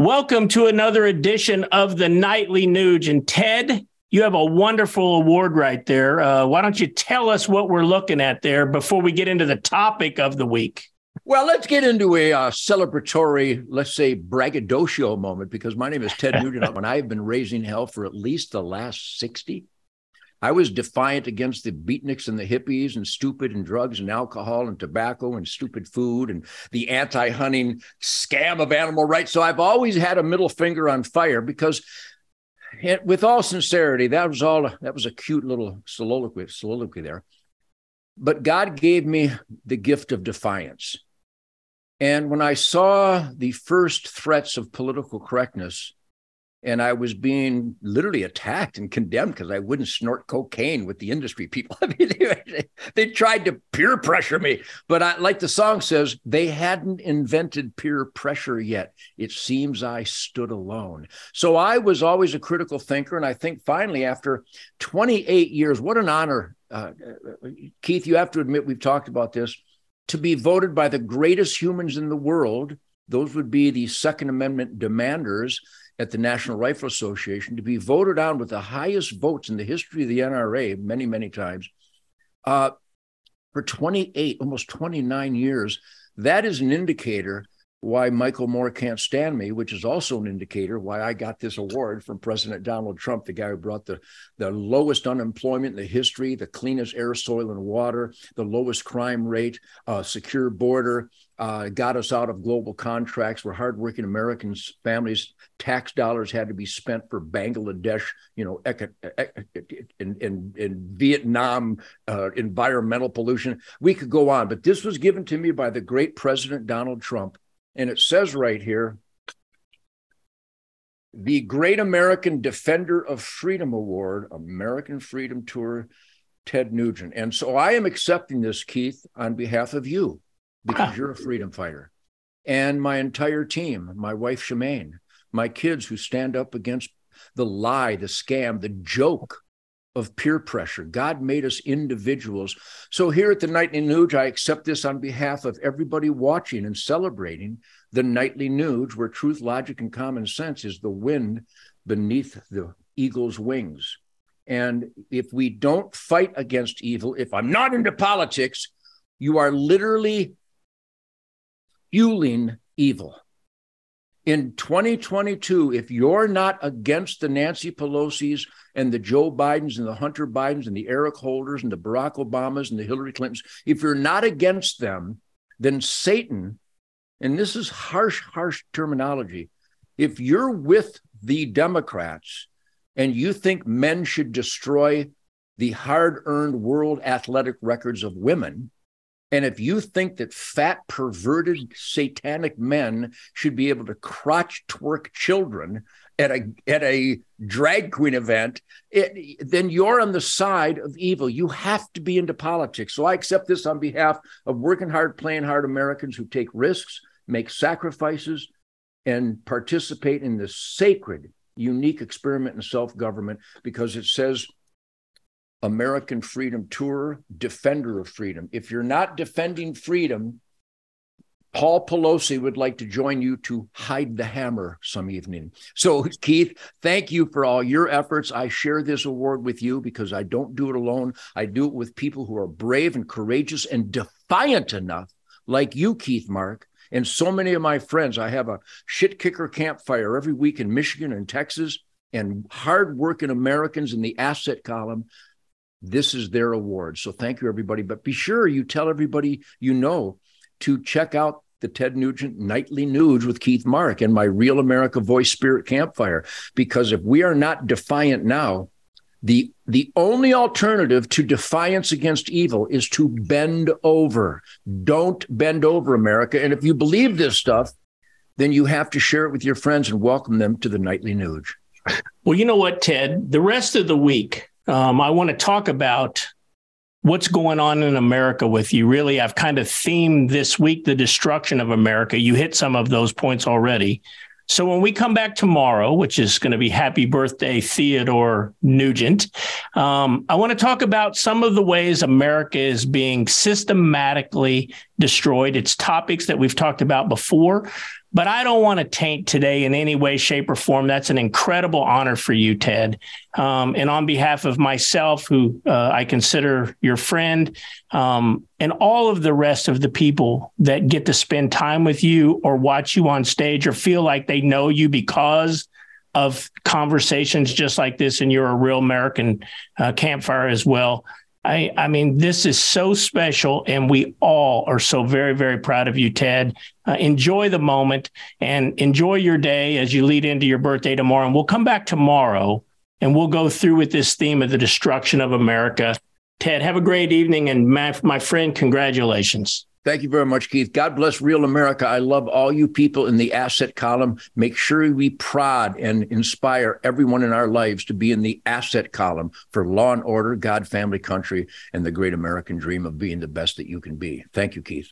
Welcome to another edition of the Nightly Nuge. And Ted, you have a wonderful award right there. Uh, why don't you tell us what we're looking at there before we get into the topic of the week? Well, let's get into a uh, celebratory, let's say, braggadocio moment because my name is Ted Nugent, and I've been raising hell for at least the last 60. I was defiant against the beatniks and the hippies and stupid and drugs and alcohol and tobacco and stupid food and the anti hunting scam of animal rights. So I've always had a middle finger on fire because eh, with all sincerity, that was all that was a cute little soliloquy, soliloquy there. But God gave me the gift of defiance. And when I saw the first threats of political correctness, and I was being literally attacked and condemned because I wouldn't snort cocaine with the industry people. I mean, they, they tried to peer pressure me, but I, like the song says, they hadn't invented peer pressure yet. It seems I stood alone. So I was always a critical thinker, and I think finally, after 28 years, what an honor, uh, uh Keith. You have to admit we've talked about this to be voted by the greatest humans in the world. Those would be the Second Amendment demanders at the National Rifle Association to be voted on with the highest votes in the history of the NRA, many, many times, uh, for 28, almost 29 years. That is an indicator why Michael Moore can't stand me, which is also an indicator why I got this award from President Donald Trump, the guy who brought the, the lowest unemployment in the history, the cleanest air, soil, and water, the lowest crime rate, uh, secure border, uh, got us out of global contracts where hardworking Americans, families, tax dollars had to be spent for Bangladesh, you know, in, in, in Vietnam, uh, environmental pollution. We could go on, but this was given to me by the great President Donald Trump. And it says right here the Great American Defender of Freedom Award, American Freedom Tour, Ted Nugent. And so I am accepting this, Keith, on behalf of you because ah. you're a freedom fighter. And my entire team, my wife Shemane, my kids who stand up against the lie, the scam, the joke of peer pressure. God made us individuals. So here at the Nightly Nuge, I accept this on behalf of everybody watching and celebrating the Nightly Nuge, where truth, logic, and common sense is the wind beneath the eagle's wings. And if we don't fight against evil, if I'm not into politics, you are literally fueling evil. In 2022, if you're not against the Nancy Pelosi's and the Joe Bidens and the Hunter Bidens and the Eric Holders and the Barack Obamas and the Hillary Clintons, if you're not against them, then Satan, and this is harsh, harsh terminology, if you're with the Democrats and you think men should destroy the hard earned world athletic records of women, and if you think that fat, perverted, satanic men should be able to crotch twerk children at a at a drag queen event, it, then you're on the side of evil. You have to be into politics. So I accept this on behalf of working hard, playing hard Americans who take risks, make sacrifices, and participate in this sacred, unique experiment in self government because it says American Freedom Tour, defender of freedom. If you're not defending freedom, Paul Pelosi would like to join you to hide the hammer some evening. So, Keith, thank you for all your efforts. I share this award with you because I don't do it alone. I do it with people who are brave and courageous and defiant enough, like you, Keith Mark, and so many of my friends. I have a shit kicker campfire every week in Michigan and Texas, and hardworking Americans in the asset column this is their award. So thank you, everybody. But be sure you tell everybody you know to check out the Ted Nugent Nightly Nuge with Keith Mark and my Real America Voice Spirit Campfire. Because if we are not defiant now, the the only alternative to defiance against evil is to bend over. Don't bend over, America. And if you believe this stuff, then you have to share it with your friends and welcome them to the Nightly Nuge. Well, you know what, Ted? The rest of the week, um, I want to talk about what's going on in America with you. Really, I've kind of themed this week the destruction of America. You hit some of those points already. So when we come back tomorrow, which is going to be happy birthday, Theodore Nugent, um, I want to talk about some of the ways America is being systematically destroyed. It's topics that we've talked about before, but I don't want to taint today in any way, shape, or form. That's an incredible honor for you, Ted. Um, and on behalf of myself, who uh, I consider your friend, um, and all of the rest of the people that get to spend time with you or watch you on stage or feel like they know you because of conversations just like this, and you're a real American uh, campfire as well. I, I mean, this is so special, and we all are so very, very proud of you, Ted. Uh, enjoy the moment and enjoy your day as you lead into your birthday tomorrow. And we'll come back tomorrow and we'll go through with this theme of the destruction of America. Ted, have a great evening. And my, my friend, congratulations. Thank you very much, Keith. God bless real America. I love all you people in the asset column. Make sure we prod and inspire everyone in our lives to be in the asset column for law and order, God, family, country, and the great American dream of being the best that you can be. Thank you, Keith.